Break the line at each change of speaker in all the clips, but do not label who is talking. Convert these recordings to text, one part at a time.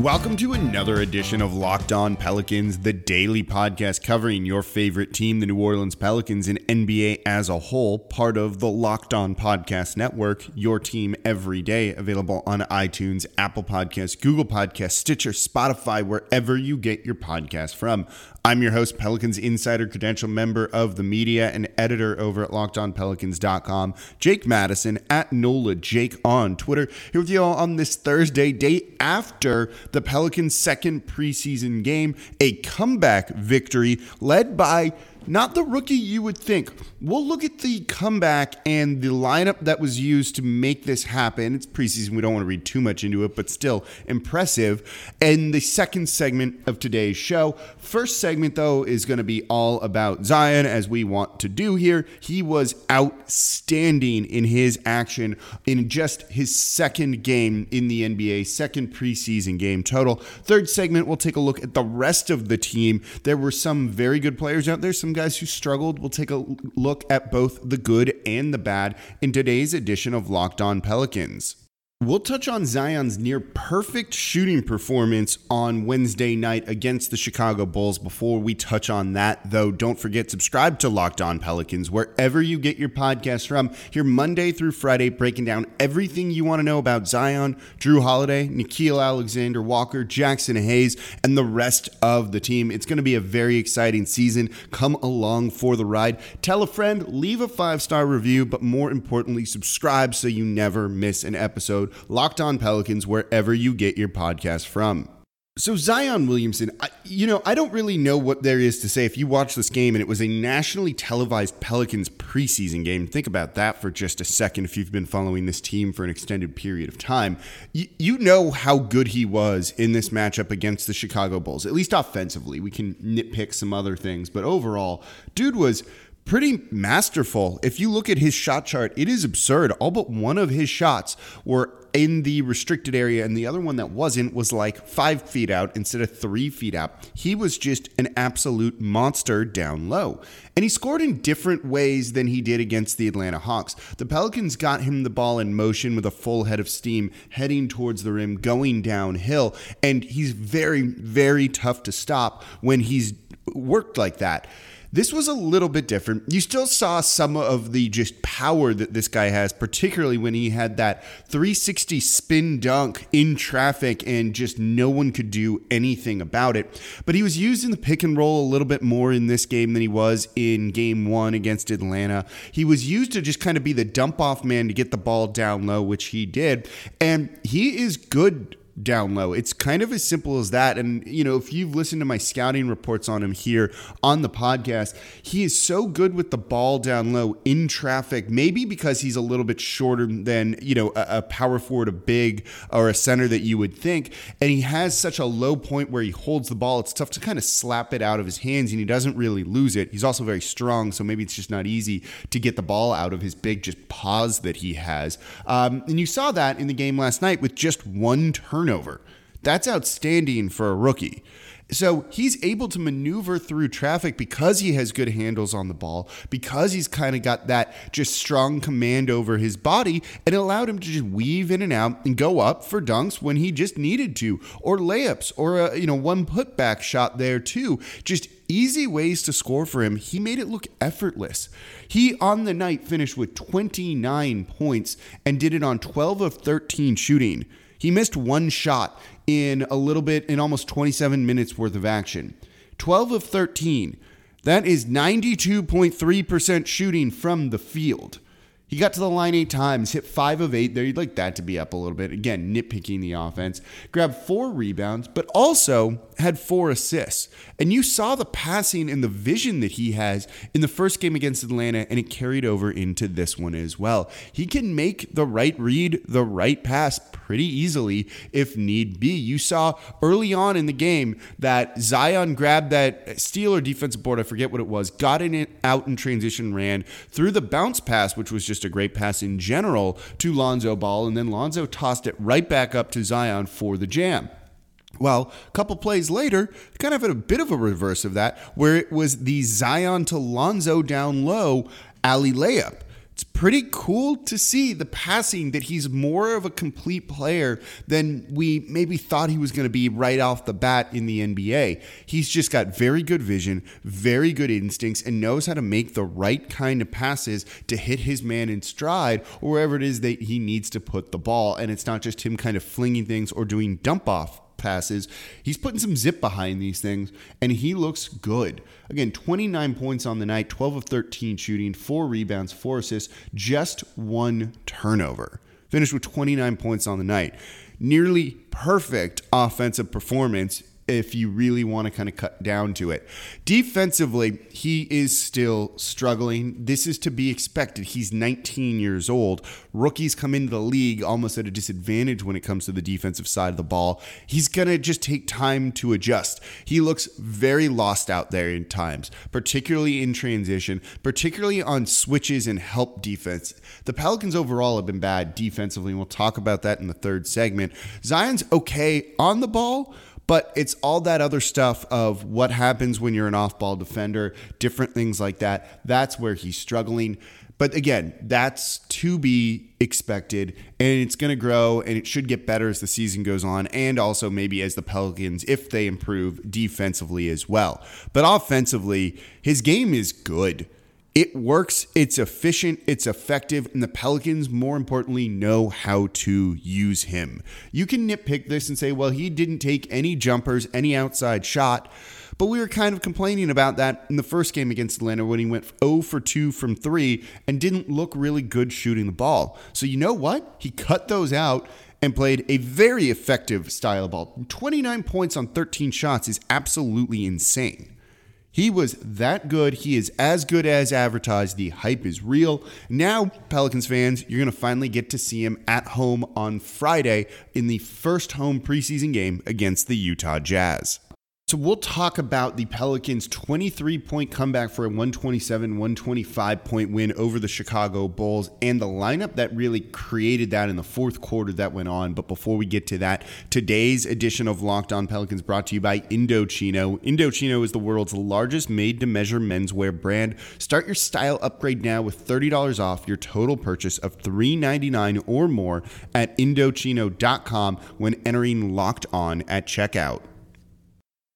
Welcome to another edition of Locked On Pelicans, the daily podcast covering your favorite team, the New Orleans Pelicans, and NBA as a whole, part of the Locked On Podcast Network, your team every day, available on iTunes, Apple Podcasts, Google Podcasts, Stitcher, Spotify, wherever you get your podcast from. I'm your host, Pelicans Insider Credential member of the media and editor over at LockedOnPelicans.com, Jake Madison at NOLA Jake on Twitter. Here with you all on this Thursday, day after the Pelicans' second preseason game, a comeback victory led by not the rookie you would think. We'll look at the comeback and the lineup that was used to make this happen. It's preseason, we don't want to read too much into it, but still impressive. And the second segment of today's show. First segment, though, is going to be all about Zion, as we want to do here. He was outstanding in his action in just his second game in the NBA, second preseason game total. Third segment, we'll take a look at the rest of the team. There were some very good players out there, some guys who struggled. We'll take a look at both the good and the bad in today's edition of Locked On Pelicans. We'll touch on Zion's near perfect shooting performance on Wednesday night against the Chicago Bulls. Before we touch on that, though, don't forget subscribe to Locked On Pelicans wherever you get your podcast from. Here Monday through Friday, breaking down everything you want to know about Zion, Jrue Holiday, Nickeil Alexander Walker, Jaxson Hayes, and the rest of the team. It's going to be a very exciting season. Come along for the ride. Tell a friend, leave a five star review, but more importantly, subscribe so you never miss an episode episode, Locked On Pelicans, wherever you get your podcast from. So Zion Williamson, I, you know, I don't really know what there is to say. If you watch this game and it was a nationally televised Pelicans preseason game, think about that for just a second. If you've been following this team for an extended period of time, you, you know how good he was in this matchup against the Chicago Bulls. At least offensively, we can nitpick some other things, but overall, dude was pretty masterful. If you look at his shot chart, it is absurd. All but one of his shots were in the restricted area, and the other one that wasn't was like five feet out instead of three feet out. He was just an absolute monster down low. And he scored in different ways than he did against the Atlanta Hawks. The Pelicans got him the ball in motion with a full head of steam heading towards the rim, going downhill. And he's very, very tough to stop when he's worked like that. This was a little bit different. You still saw some of the just power that this guy has, particularly when he had that 360 spin dunk in traffic and just no one could do anything about it. But he was used in the pick and roll a little bit more in this game than he was in game one against Atlanta. He was used to just kind of be the dump off man to get the ball down low, which he did. And he is good down low. It's kind of as simple as that. And, you know, if you've listened to my scouting reports on him here on the podcast, he is so good with the ball down low in traffic, maybe because he's a little bit shorter than, you know, a, a power forward, a big, or a center that you would think. And he has such a low point where he holds the ball. It's tough to kind of slap it out of his hands and he doesn't really lose it. He's also very strong, so maybe it's just not easy to get the ball out of his big, just paws that he has. Um, and you saw that in the game last night with just one turn turnover. That's outstanding for a rookie. So he's able to maneuver through traffic because he has good handles on the ball, because he's kind of got that just strong command over his body, and it allowed him to just weave in and out and go up for dunks when he just needed to, or layups, or a you know one putback shot there too. Just easy ways to score for him. He made it look effortless. He on the night finished with 29 points and did it on 12 of 13 shooting. He missed one shot in a little bit, in almost 27 minutes worth of action. 12 of 13. That is 92.3% shooting from the field. He got to the line eight times, hit five of eight there. You'd like that to be up a little bit. Again, nitpicking the offense. Grabbed four rebounds, but also had four assists. And you saw the passing and the vision that he has in the first game against Atlanta, and it carried over into this one as well. He can make the right read, the right pass pretty easily if need be. You saw early on in the game that Zion grabbed that steal or defensive board, I forget what it was, got in it out in transition, ran through the bounce pass, which was just just a great pass in general to Lonzo Ball, and then Lonzo tossed it right back up to Zion for the jam. Well, a couple plays later, kind of a bit of a reverse of that, where it was the Zion to Lonzo down low alley layup. It's pretty cool to see the passing that he's more of a complete player than we maybe thought he was going to be right off the bat in the NBA. He's just got very good vision, very good instincts, and knows how to make the right kind of passes to hit his man in stride or wherever it is that he needs to put the ball. And it's not just him kind of flinging things or doing dump off passes. He's putting some zip behind these things, and he looks good. Again, 29 points on the night, 12 of 13 shooting, four rebounds, four assists, just one turnover. Finished with 29 points on the night. Nearly perfect offensive performance if you really want to kind of cut down to it. Defensively, he is still struggling. This is to be expected. He's 19 years old. Rookies come into the league almost at a disadvantage when it comes to the defensive side of the ball. He's going to just take time to adjust. He looks very lost out there in times, particularly in transition, particularly on switches and help defense. The Pelicans overall have been bad defensively, and we'll talk about that in the third segment. Zion's okay on the ball but it's all that other stuff of what happens when you're an off ball defender, different things like that. That's where he's struggling. But again, that's to be expected, and it's going to grow, and it should get better as the season goes on, and also maybe as the Pelicans, if they improve defensively as well. But offensively, his game is good. It works, it's efficient, it's effective, and the Pelicans, more importantly, know how to use him. You can nitpick this and say, well, he didn't take any jumpers, any outside shot. But we were kind of complaining about that in the first game against Atlanta when he went 0 for 2 from 3 and didn't look really good shooting the ball. So, you know what? He cut those out and played a very effective style of ball. 29 points on 13 shots is absolutely insane. He was that good. He is as good as advertised. The hype is real. Now, Pelicans fans, you're going to finally get to see him at home on Friday in the first home preseason game against the Utah Jazz. So we'll talk about the Pelicans' 23 point comeback for a 127 125 point win over the Chicago Bulls and the lineup that really created that in the fourth quarter that went on. But before we get to that, today's edition of Locked On Pelicans brought to you by Indochino. Indochino is the world's largest made to measure menswear brand. Start your style upgrade now with $30 off your total purchase of 399 or more at Indochino.com when entering Locked On at checkout.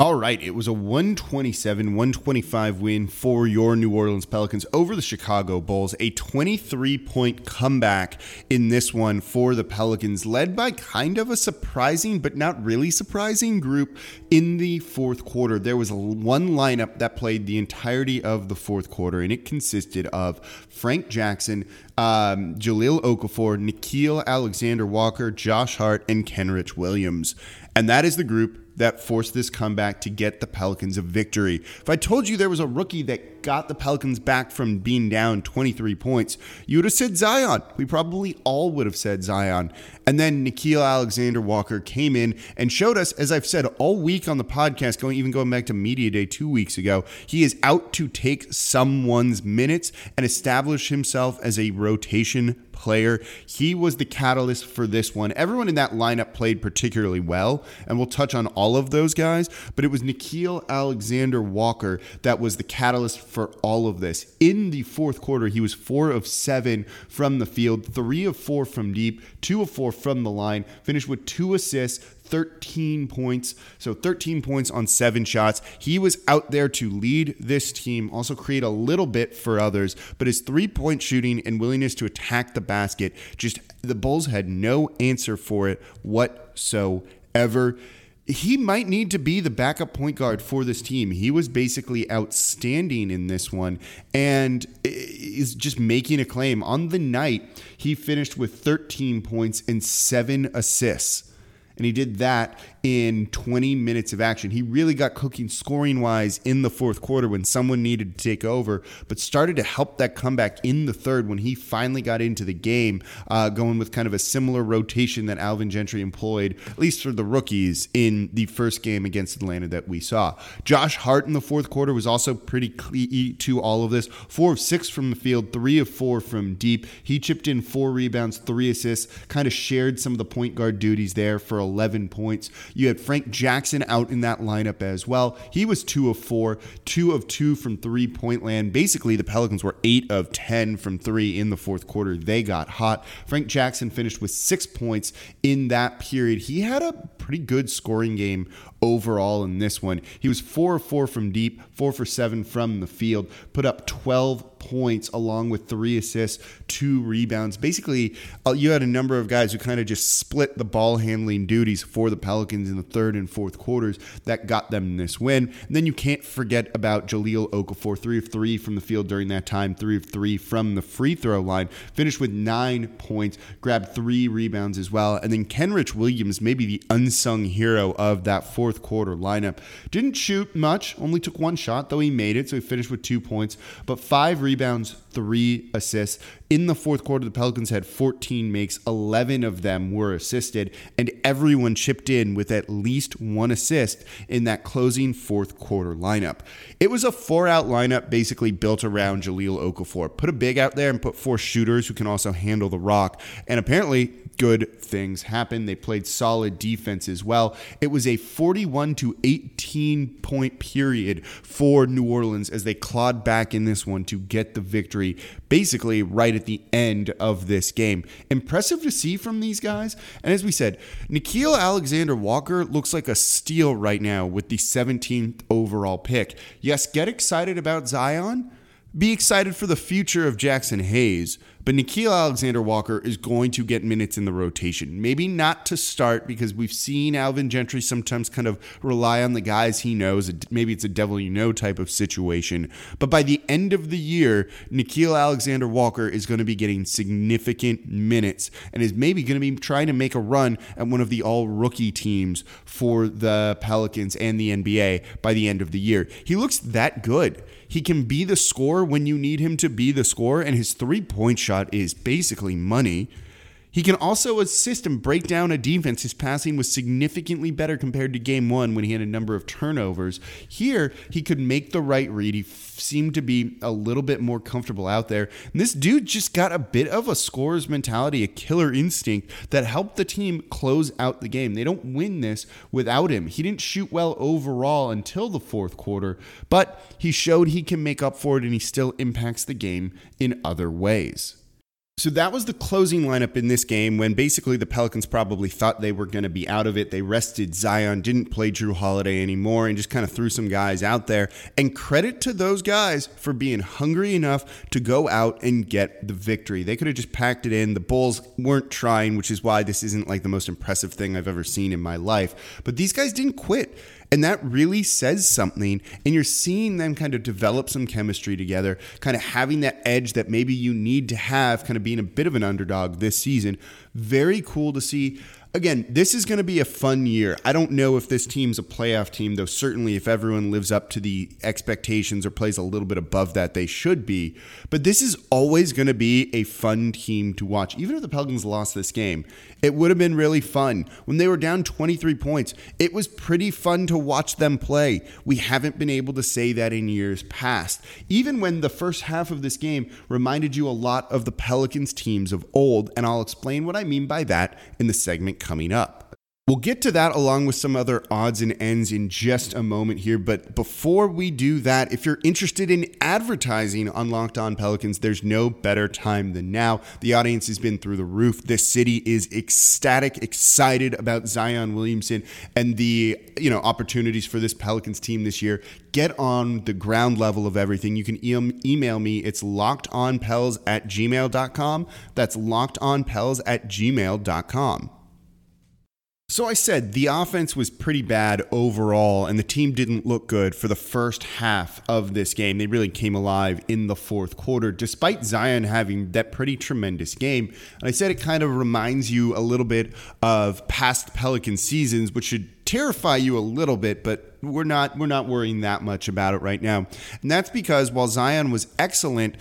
All right, it was a 127 125 win for your New Orleans Pelicans over the Chicago Bulls. A 23 point comeback in this one for the Pelicans, led by kind of a surprising but not really surprising group in the fourth quarter. There was one lineup that played the entirety of the fourth quarter, and it consisted of Frank Jackson, um, Jahlil Okafor, Nickeil Alexander Walker, Josh Hart, and Kenrich Williams. And that is the group that forced this comeback to get the Pelicans a victory. If I told you there was a rookie that got the Pelicans back from being down 23 points, you would have said Zion. We probably all would have said Zion. And then Nickeil Alexander Walker came in and showed us, as I've said all week on the podcast, going even going back to Media Day two weeks ago, he is out to take someone's minutes and establish himself as a rotation player. He was the catalyst for this one. Everyone in that lineup played particularly well, and we'll touch on all of those guys, but it was Nickeil Alexander Walker that was the catalyst for all of this. In the fourth quarter, he was four of seven from the field, three of four from deep, two of four from the line, finished with two assists, 13 points. So 13 points on seven shots. He was out there to lead this team, also create a little bit for others, but his three point shooting and willingness to attack the basket, just the Bulls had no answer for it whatsoever he might need to be the backup point guard for this team. He was basically outstanding in this one and is just making a claim. On the night, he finished with 13 points and seven assists. And he did that in 20 minutes of action. He really got cooking scoring wise in the fourth quarter when someone needed to take over, but started to help that comeback in the third when he finally got into the game, uh, going with kind of a similar rotation that Alvin Gentry employed, at least for the rookies, in the first game against Atlanta that we saw. Josh Hart in the fourth quarter was also pretty key to all of this. Four of six from the field, three of four from deep. He chipped in four rebounds, three assists, kind of shared some of the point guard duties there for a 11 points. You had Frank Jackson out in that lineup as well. He was two of four, two of two from three point land. Basically, the Pelicans were eight of 10 from three in the fourth quarter. They got hot. Frank Jackson finished with six points in that period. He had a pretty good scoring game overall in this one. He was 4 of 4 from deep, 4 for 7 from the field, put up 12 points along with three assists, two rebounds. Basically, uh, you had a number of guys who kind of just split the ball handling duties for the Pelicans in the third and fourth quarters that got them this win. And then you can't forget about Jahlil Okafor, 3 of 3 from the field during that time, 3 of 3 from the free throw line, finished with 9 points, grabbed 3 rebounds as well. And then Kenrich Williams, maybe the unsung hero of that fourth quarter lineup, didn't shoot much, only took one shot, though he made it, so he finished with 2 points, but 5 rebounds rebounds, three assists. In the fourth quarter, the Pelicans had 14 makes, 11 of them were assisted, and everyone chipped in with at least one assist in that closing fourth quarter lineup. It was a four out lineup basically built around Jahlil Okafor. Put a big out there and put four shooters who can also handle the rock. And apparently, good things happen. They played solid defense as well. It was a 41 to 18 point period for New Orleans as they clawed back in this one to get the victory basically right at the end of this game. Impressive to see from these guys. And as we said, Nickeil Alexander Walker looks like a steal right now with the 17th overall pick. Yes, get excited about Zion. Be excited for the future of Jaxson Hayes. But Nickeil Alexander Walker is going to get minutes in the rotation. Maybe not to start because we've seen Alvin Gentry sometimes kind of rely on the guys he knows. Maybe it's a devil you know type of situation. But by the end of the year, Nickeil Alexander Walker is going to be getting significant minutes and is maybe going to be trying to make a run at one of the all rookie teams for the Pelicans and the NBA by the end of the year. He looks that good. He can be the scorer when you need him to be the scorer, and his three point shot is basically money. He can also assist and break down a defense. His passing was significantly better compared to game one when he had a number of turnovers. Here, he could make the right read. He f- seemed to be a little bit more comfortable out there. And this dude just got a bit of a scorer's mentality, a killer instinct that helped the team close out the game. They don't win this without him. He didn't shoot well overall until the fourth quarter, but he showed he can make up for it and he still impacts the game in other ways. So that was the closing lineup in this game when basically the Pelicans probably thought they were going to be out of it. They rested Zion, didn't play Jrue Holiday anymore, and just kind of threw some guys out there. And credit to those guys for being hungry enough to go out and get the victory. They could have just packed it in. The Bulls weren't trying, which is why this isn't like the most impressive thing I've ever seen in my life. But these guys didn't quit. And that really says something. And you're seeing them kind of develop some chemistry together, kind of having that edge that maybe you need to have, kind of being a bit of an underdog this season. Very cool to see again, this is going to be a fun year. I don't know if this team's a playoff team, though certainly if everyone lives up to the expectations or plays a little bit above that, they should be. But this is always going to be a fun team to watch. Even if the Pelicans lost this game, it would have been really fun. When they were down 23 points, it was pretty fun to watch them play. We haven't been able to say that in years past. Even when the first half of this game reminded you a lot of the Pelicans teams of old, and I'll explain what I mean by that in the segment coming up. We'll get to that along with some other odds and ends in just a moment here. But before we do that, if you're interested in advertising on Locked On Pelicans, there's no better time than now. The audience has been through the roof. This city is ecstatic, excited about Zion Williamson and the you know opportunities for this Pelicans team this year. Get on the ground level of everything. You can e- email me. It's lockedonpels at gmail.com. That's lockedonpels at gmail.com. So I said the offense was pretty bad overall, and the team didn't look good for the first half of this game. They really came alive in the fourth quarter, despite Zion having that pretty tremendous game. And I said it kind of reminds you a little bit of past Pelican seasons, which should terrify you a little bit, but we're not we're not worrying that much about it right now. And that's because while Zion was excellent,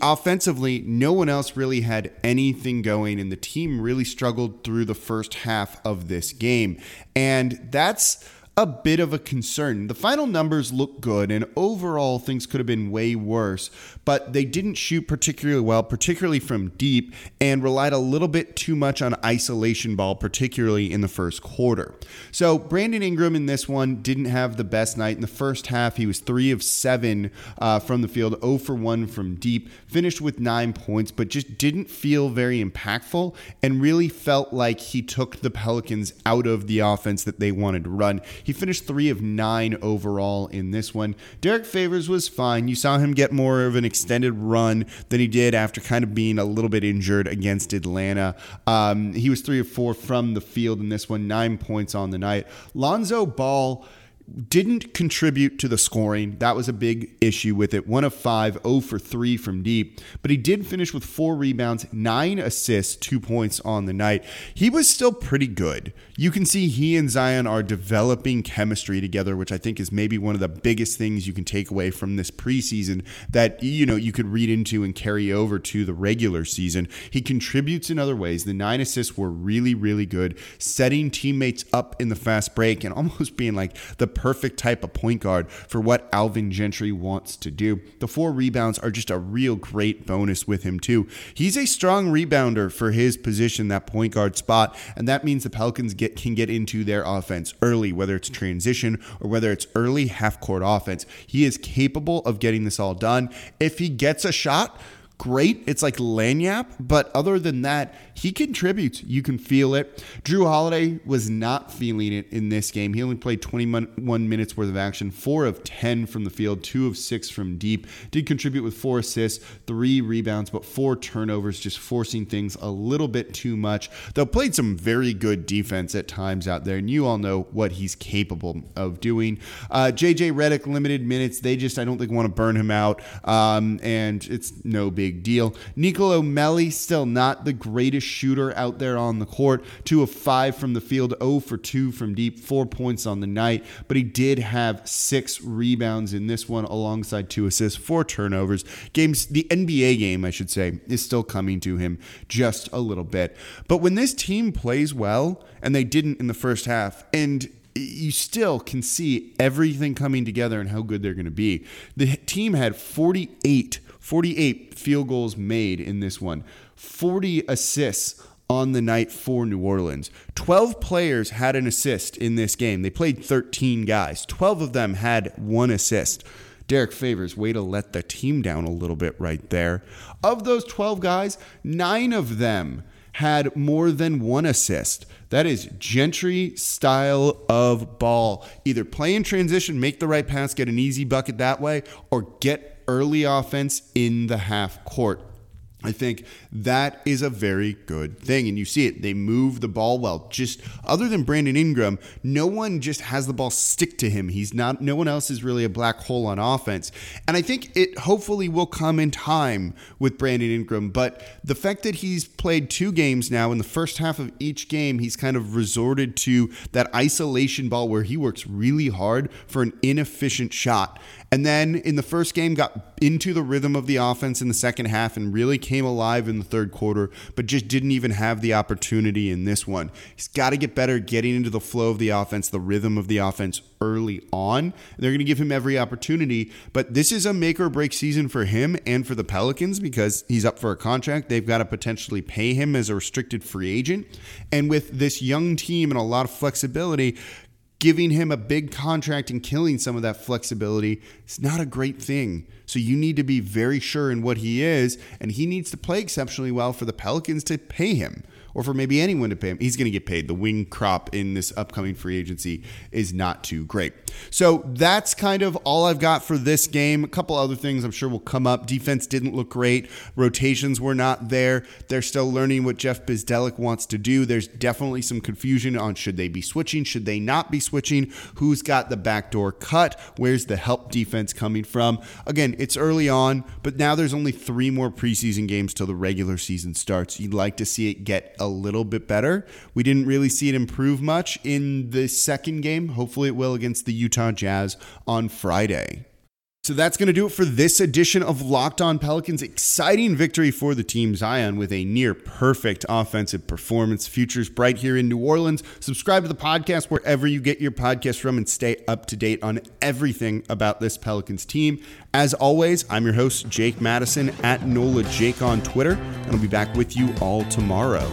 offensively, no one else really had anything going, and the team really struggled through the first half of this game. And that's a bit of a concern. The final numbers look good, and overall, things could have been way worse, but they didn't shoot particularly well, particularly from deep, and relied a little bit too much on isolation ball, particularly in the first quarter. So, Brandon Ingram in this one didn't have the best night. In the first half, he was 3 of 7 uh, from the field, 0 for 1 from deep, finished with 9 points, but just didn't feel very impactful and really felt like he took the Pelicans out of the offense that they wanted to run. He finished three of nine overall in this one. Derrick Favors was fine. You saw him get more of an extended run than he did after kind of being a little bit injured against Atlanta. Um, he was three of four from the field in this one, nine points on the night. Lonzo Ball didn't contribute to the scoring. That was a big issue with it. One of five, 0 for 3 from deep. But he did finish with four rebounds, nine assists, two points on the night. He was still pretty good. You can see he and Zion are developing chemistry together, which I think is maybe one of the biggest things you can take away from this preseason that, you know, you could read into and carry over to the regular season. He contributes in other ways. The nine assists were really, really good, setting teammates up in the fast break and almost being like the perfect type of point guard for what Alvin Gentry wants to do. The four rebounds are just a real great bonus with him, too. He's a strong rebounder for his position, that point guard spot, and that means the Pelicans get can get into their offense early, whether it's transition or whether it's early half court offense. He is capable of getting this all done. If he gets a shot, great. It's like lagniappe, but other than that, he contributes. You can feel it. Jrue Holiday was not feeling it in this game. He only played 21 minutes worth of action, four of 10 from the field, two of six from deep. Did contribute with four assists, three rebounds, but four turnovers, just forcing things a little bit too much. Though played some very good defense at times out there, and you all know what he's capable of doing. Uh, JJ Redick, limited minutes. They just, I don't think, want to burn him out, um, and it's no big deal. Nicolo Melli, still not the greatest shooter out there on the court. Two of five from the field, 0 for two from deep, four points on the night. But he did have six rebounds in this one alongside two assists, four turnovers. Games, the NBA game, I should say, is still coming to him just a little bit. But when this team plays well, and they didn't in the first half, and you still can see everything coming together and how good they're going to be. The team had 48 48 field goals made in this one. 40 assists on the night for New Orleans. 12 players had an assist in this game. They played 13 guys. 12 of them had one assist. Derrick Favors, way to let the team down a little bit right there. Of those 12 guys, nine of them had more than one assist. That is Gentry style of ball. Either play in transition, make the right pass, get an easy bucket that way, or get early offense in the half court. I think that is a very good thing. And you see it. They move the ball well. Just other than Brandon Ingram, no one just has the ball stick to him. He's not, no one else is really a black hole on offense. And I think it hopefully will come in time with Brandon Ingram. But the fact that he's played two games now, in the first half of each game, he's kind of resorted to that isolation ball where he works really hard for an inefficient shot. And then in the first game, got into the rhythm of the offense in the second half and really came alive in the third quarter, but just didn't even have the opportunity in this one. He's got to get better getting into the flow of the offense, the rhythm of the offense early on. They're going to give him every opportunity, but this is a make or break season for him and for the Pelicans because he's up for a contract. They've got to potentially pay him as a restricted free agent. And with this young team and a lot of flexibility, giving him a big contract and killing some of that flexibility is not a great thing. So you need to be very sure in what he is, and he needs to play exceptionally well for the Pelicans to pay him or for maybe anyone to pay him. He's going to get paid. The wing crop in this upcoming free agency is not too great. So that's kind of all I've got for this game. A couple other things I'm sure will come up. Defense didn't look great. Rotations were not there. They're still learning what Jeff Bzdelik wants to do. There's definitely some confusion on should they be switching, should they not be switching, who's got the backdoor cut, where's the help defense coming from. Again, it's early on, but now there's only three more preseason games till the regular season starts. You'd like to see it get a little bit better. We didn't really see it improve much in the second game. Hopefully, it will against the Utah Jazz on Friday. So that's going to do it for this edition of Locked On Pelicans. Exciting victory for the team Zion with a near perfect offensive performance. Futures bright here in New Orleans. Subscribe to the podcast wherever you get your podcast from and stay up to date on everything about this Pelicans team. As always, I'm your host, Jake Madison at NOLA Jake on Twitter, and I'll be back with you all tomorrow.